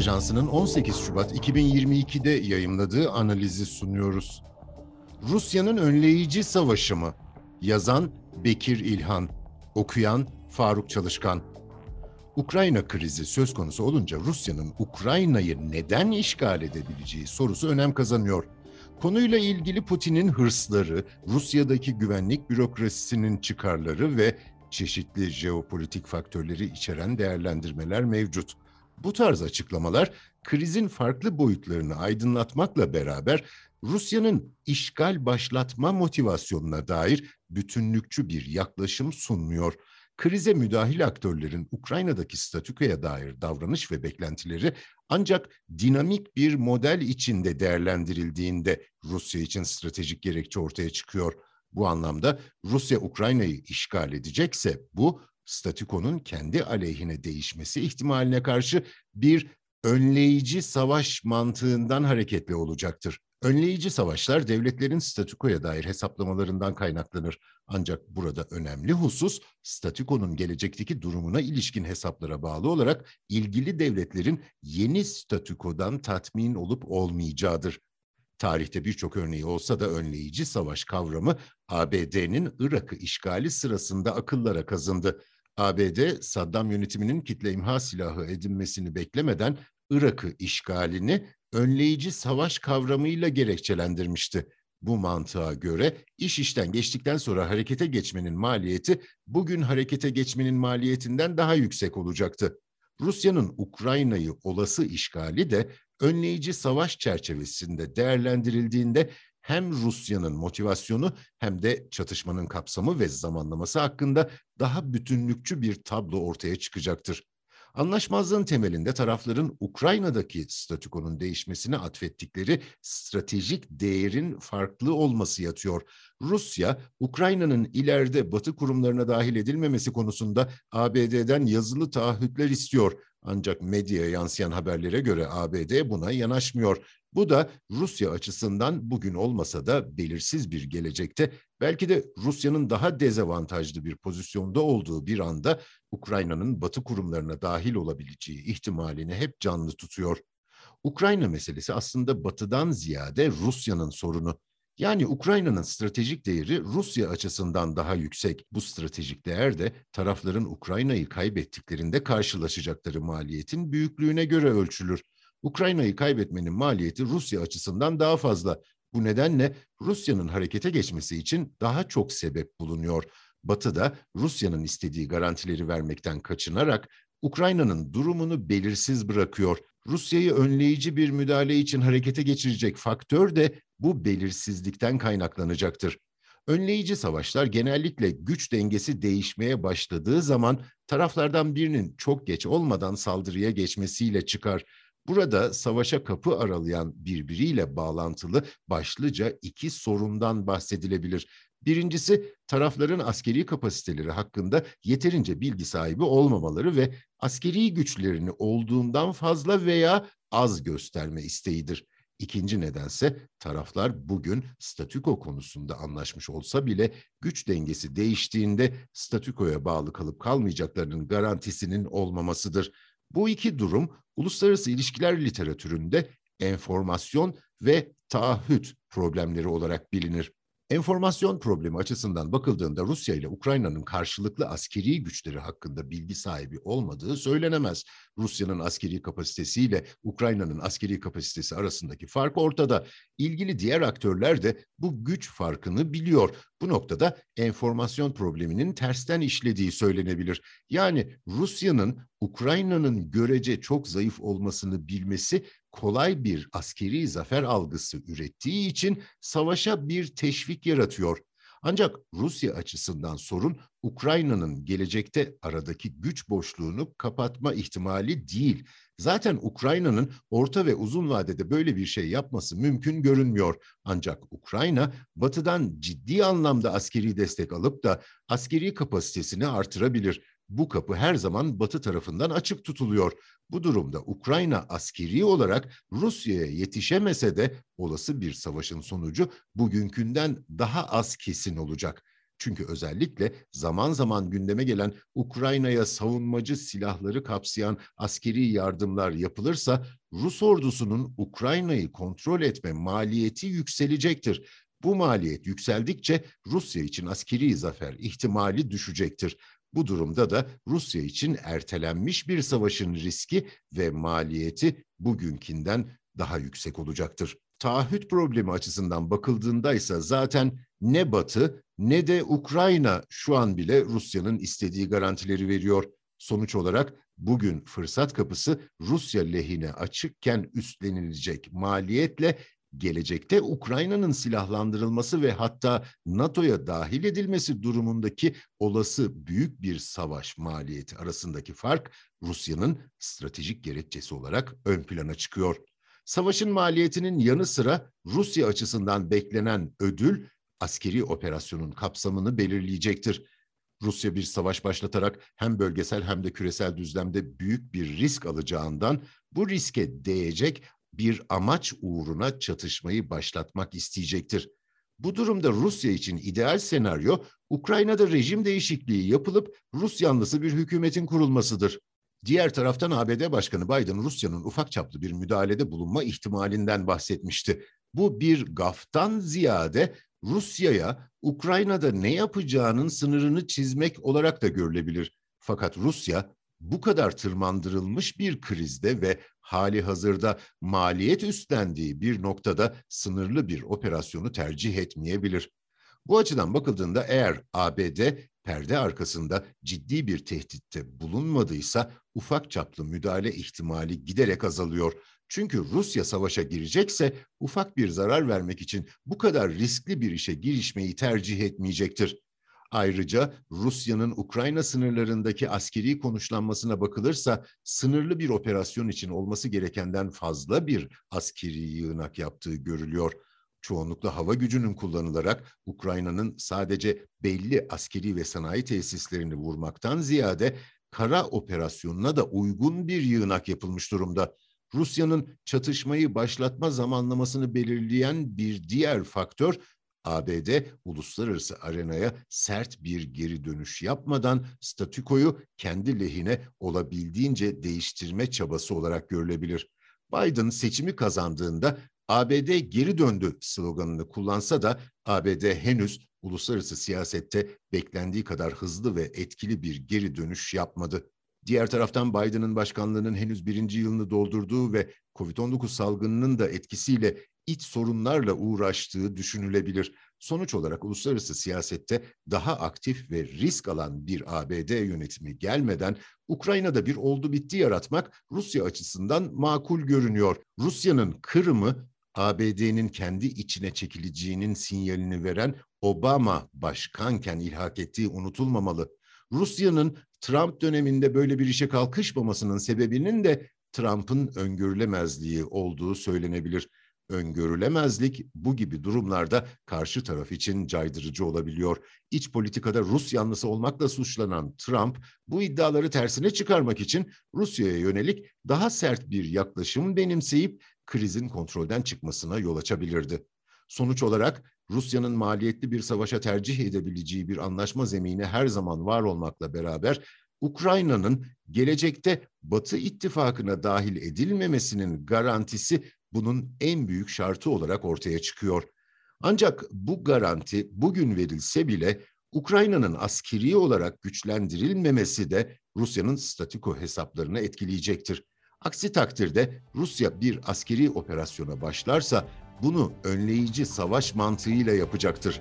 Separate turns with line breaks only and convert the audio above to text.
Ajansı'nın 18 Şubat 2022'de yayımladığı analizi sunuyoruz. Rusya'nın önleyici savaşı mı? Yazan Bekir İlhan, okuyan Faruk Çalışkan. Ukrayna krizi söz konusu olunca Rusya'nın Ukrayna'yı neden işgal edebileceği sorusu önem kazanıyor. Konuyla ilgili Putin'in hırsları, Rusya'daki güvenlik bürokrasisinin çıkarları ve çeşitli jeopolitik faktörleri içeren değerlendirmeler mevcut. Bu tarz açıklamalar krizin farklı boyutlarını aydınlatmakla beraber Rusya'nın işgal başlatma motivasyonuna dair bütünlükçü bir yaklaşım sunmuyor. Krize müdahil aktörlerin Ukrayna'daki statükoya dair davranış ve beklentileri ancak dinamik bir model içinde değerlendirildiğinde Rusya için stratejik gerekçe ortaya çıkıyor. Bu anlamda Rusya Ukrayna'yı işgal edecekse bu statükonun kendi aleyhine değişmesi ihtimaline karşı bir önleyici savaş mantığından hareketli olacaktır. Önleyici savaşlar devletlerin statükoya dair hesaplamalarından kaynaklanır. Ancak burada önemli husus statükonun gelecekteki durumuna ilişkin hesaplara bağlı olarak ilgili devletlerin yeni statükodan tatmin olup olmayacağıdır. Tarihte birçok örneği olsa da önleyici savaş kavramı ABD'nin Irak'ı işgali sırasında akıllara kazındı. ABD, Saddam yönetiminin kitle imha silahı edinmesini beklemeden Irak'ı işgalini önleyici savaş kavramıyla gerekçelendirmişti. Bu mantığa göre iş işten geçtikten sonra harekete geçmenin maliyeti bugün harekete geçmenin maliyetinden daha yüksek olacaktı. Rusya'nın Ukrayna'yı olası işgali de önleyici savaş çerçevesinde değerlendirildiğinde hem Rusya'nın motivasyonu hem de çatışmanın kapsamı ve zamanlaması hakkında daha bütünlükçü bir tablo ortaya çıkacaktır. Anlaşmazlığın temelinde tarafların Ukrayna'daki statükonun değişmesine atfettikleri stratejik değerin farklı olması yatıyor. Rusya, Ukrayna'nın ileride Batı kurumlarına dahil edilmemesi konusunda ABD'den yazılı taahhütler istiyor. Ancak medyaya yansıyan haberlere göre ABD buna yanaşmıyor. Bu da Rusya açısından bugün olmasa da belirsiz bir gelecekte belki de Rusya'nın daha dezavantajlı bir pozisyonda olduğu bir anda Ukrayna'nın batı kurumlarına dahil olabileceği ihtimalini hep canlı tutuyor. Ukrayna meselesi aslında batıdan ziyade Rusya'nın sorunu. Yani Ukrayna'nın stratejik değeri Rusya açısından daha yüksek. Bu stratejik değer de tarafların Ukrayna'yı kaybettiklerinde karşılaşacakları maliyetin büyüklüğüne göre ölçülür. Ukrayna'yı kaybetmenin maliyeti Rusya açısından daha fazla. Bu nedenle Rusya'nın harekete geçmesi için daha çok sebep bulunuyor. Batı da Rusya'nın istediği garantileri vermekten kaçınarak Ukrayna'nın durumunu belirsiz bırakıyor. Rusya'yı önleyici bir müdahale için harekete geçirecek faktör de bu belirsizlikten kaynaklanacaktır. Önleyici savaşlar genellikle güç dengesi değişmeye başladığı zaman taraflardan birinin çok geç olmadan saldırıya geçmesiyle çıkar. Burada savaşa kapı aralayan birbiriyle bağlantılı başlıca iki sorundan bahsedilebilir. Birincisi tarafların askeri kapasiteleri hakkında yeterince bilgi sahibi olmamaları ve askeri güçlerini olduğundan fazla veya az gösterme isteğidir. İkinci nedense taraflar bugün statüko konusunda anlaşmış olsa bile güç dengesi değiştiğinde statükoya bağlı kalıp kalmayacaklarının garantisinin olmamasıdır. Bu iki durum uluslararası ilişkiler literatüründe enformasyon ve taahhüt problemleri olarak bilinir. Enformasyon problemi açısından bakıldığında Rusya ile Ukrayna'nın karşılıklı askeri güçleri hakkında bilgi sahibi olmadığı söylenemez. Rusya'nın askeri kapasitesiyle Ukrayna'nın askeri kapasitesi arasındaki fark ortada. İlgili diğer aktörler de bu güç farkını biliyor. Bu noktada enformasyon probleminin tersten işlediği söylenebilir. Yani Rusya'nın Ukrayna'nın görece çok zayıf olmasını bilmesi kolay bir askeri zafer algısı ürettiği için savaşa bir teşvik yaratıyor. Ancak Rusya açısından sorun Ukrayna'nın gelecekte aradaki güç boşluğunu kapatma ihtimali değil. Zaten Ukrayna'nın orta ve uzun vadede böyle bir şey yapması mümkün görünmüyor. Ancak Ukrayna batıdan ciddi anlamda askeri destek alıp da askeri kapasitesini artırabilir. Bu kapı her zaman Batı tarafından açık tutuluyor. Bu durumda Ukrayna askeri olarak Rusya'ya yetişemese de olası bir savaşın sonucu bugünkünden daha az kesin olacak. Çünkü özellikle zaman zaman gündeme gelen Ukrayna'ya savunmacı silahları kapsayan askeri yardımlar yapılırsa Rus ordusunun Ukrayna'yı kontrol etme maliyeti yükselecektir. Bu maliyet yükseldikçe Rusya için askeri zafer ihtimali düşecektir. Bu durumda da Rusya için ertelenmiş bir savaşın riski ve maliyeti bugünkinden daha yüksek olacaktır. Taahhüt problemi açısından bakıldığında ise zaten ne Batı ne de Ukrayna şu an bile Rusya'nın istediği garantileri veriyor. Sonuç olarak bugün fırsat kapısı Rusya lehine açıkken üstlenilecek maliyetle gelecekte Ukrayna'nın silahlandırılması ve hatta NATO'ya dahil edilmesi durumundaki olası büyük bir savaş maliyeti arasındaki fark Rusya'nın stratejik gerekçesi olarak ön plana çıkıyor. Savaşın maliyetinin yanı sıra Rusya açısından beklenen ödül askeri operasyonun kapsamını belirleyecektir. Rusya bir savaş başlatarak hem bölgesel hem de küresel düzlemde büyük bir risk alacağından bu riske değecek bir amaç uğruna çatışmayı başlatmak isteyecektir. Bu durumda Rusya için ideal senaryo Ukrayna'da rejim değişikliği yapılıp Rus yanlısı bir hükümetin kurulmasıdır. Diğer taraftan ABD Başkanı Biden Rusya'nın ufak çaplı bir müdahalede bulunma ihtimalinden bahsetmişti. Bu bir gaftan ziyade Rusya'ya Ukrayna'da ne yapacağının sınırını çizmek olarak da görülebilir. Fakat Rusya bu kadar tırmandırılmış bir krizde ve hali hazırda maliyet üstlendiği bir noktada sınırlı bir operasyonu tercih etmeyebilir. Bu açıdan bakıldığında eğer ABD perde arkasında ciddi bir tehditte bulunmadıysa ufak çaplı müdahale ihtimali giderek azalıyor. Çünkü Rusya savaşa girecekse ufak bir zarar vermek için bu kadar riskli bir işe girişmeyi tercih etmeyecektir. Ayrıca Rusya'nın Ukrayna sınırlarındaki askeri konuşlanmasına bakılırsa sınırlı bir operasyon için olması gerekenden fazla bir askeri yığınak yaptığı görülüyor. Çoğunlukla hava gücünün kullanılarak Ukrayna'nın sadece belli askeri ve sanayi tesislerini vurmaktan ziyade kara operasyonuna da uygun bir yığınak yapılmış durumda. Rusya'nın çatışmayı başlatma zamanlamasını belirleyen bir diğer faktör ABD uluslararası arenaya sert bir geri dönüş yapmadan statükoyu kendi lehine olabildiğince değiştirme çabası olarak görülebilir. Biden seçimi kazandığında ABD geri döndü sloganını kullansa da ABD henüz uluslararası siyasette beklendiği kadar hızlı ve etkili bir geri dönüş yapmadı. Diğer taraftan Biden'ın başkanlığının henüz birinci yılını doldurduğu ve COVID-19 salgınının da etkisiyle iç sorunlarla uğraştığı düşünülebilir. Sonuç olarak uluslararası siyasette daha aktif ve risk alan bir ABD yönetimi gelmeden Ukrayna'da bir oldu bitti yaratmak Rusya açısından makul görünüyor. Rusya'nın Kırım'ı ABD'nin kendi içine çekileceğinin sinyalini veren Obama başkanken ilhak ettiği unutulmamalı. Rusya'nın Trump döneminde böyle bir işe kalkışmamasının sebebinin de Trump'ın öngörülemezliği olduğu söylenebilir. Öngörülemezlik bu gibi durumlarda karşı taraf için caydırıcı olabiliyor. İç politikada Rus yanlısı olmakla suçlanan Trump bu iddiaları tersine çıkarmak için Rusya'ya yönelik daha sert bir yaklaşım benimseyip krizin kontrolden çıkmasına yol açabilirdi. Sonuç olarak Rusya'nın maliyetli bir savaşa tercih edebileceği bir anlaşma zemini her zaman var olmakla beraber Ukrayna'nın gelecekte Batı ittifakına dahil edilmemesinin garantisi bunun en büyük şartı olarak ortaya çıkıyor. Ancak bu garanti bugün verilse bile Ukrayna'nın askeri olarak güçlendirilmemesi de Rusya'nın statiko hesaplarını etkileyecektir. Aksi takdirde Rusya bir askeri operasyona başlarsa bunu önleyici savaş mantığıyla yapacaktır.